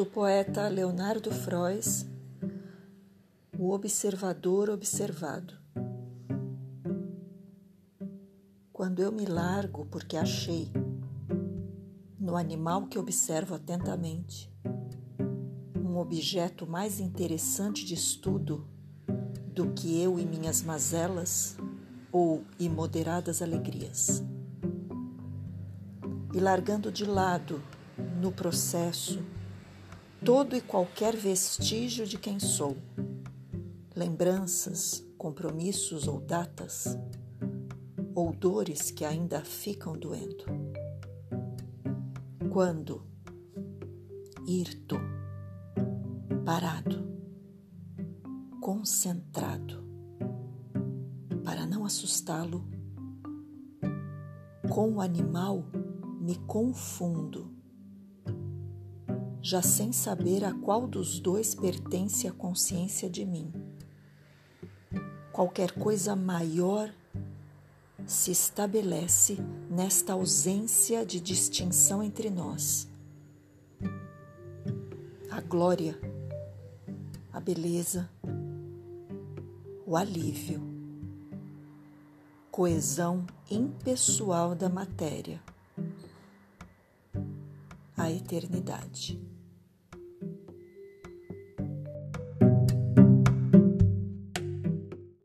do poeta Leonardo Frois, O Observador Observado. Quando eu me largo porque achei, no animal que observo atentamente, um objeto mais interessante de estudo do que eu e minhas mazelas ou imoderadas alegrias. E largando de lado, no processo, todo e qualquer vestígio de quem sou, lembranças, compromissos ou datas, ou dores que ainda ficam doendo. Quando irto, parado, concentrado, para não assustá-lo, com o animal me confundo já sem saber a qual dos dois pertence a consciência de mim. Qualquer coisa maior se estabelece nesta ausência de distinção entre nós. A glória, a beleza, o alívio, coesão impessoal da matéria, a eternidade.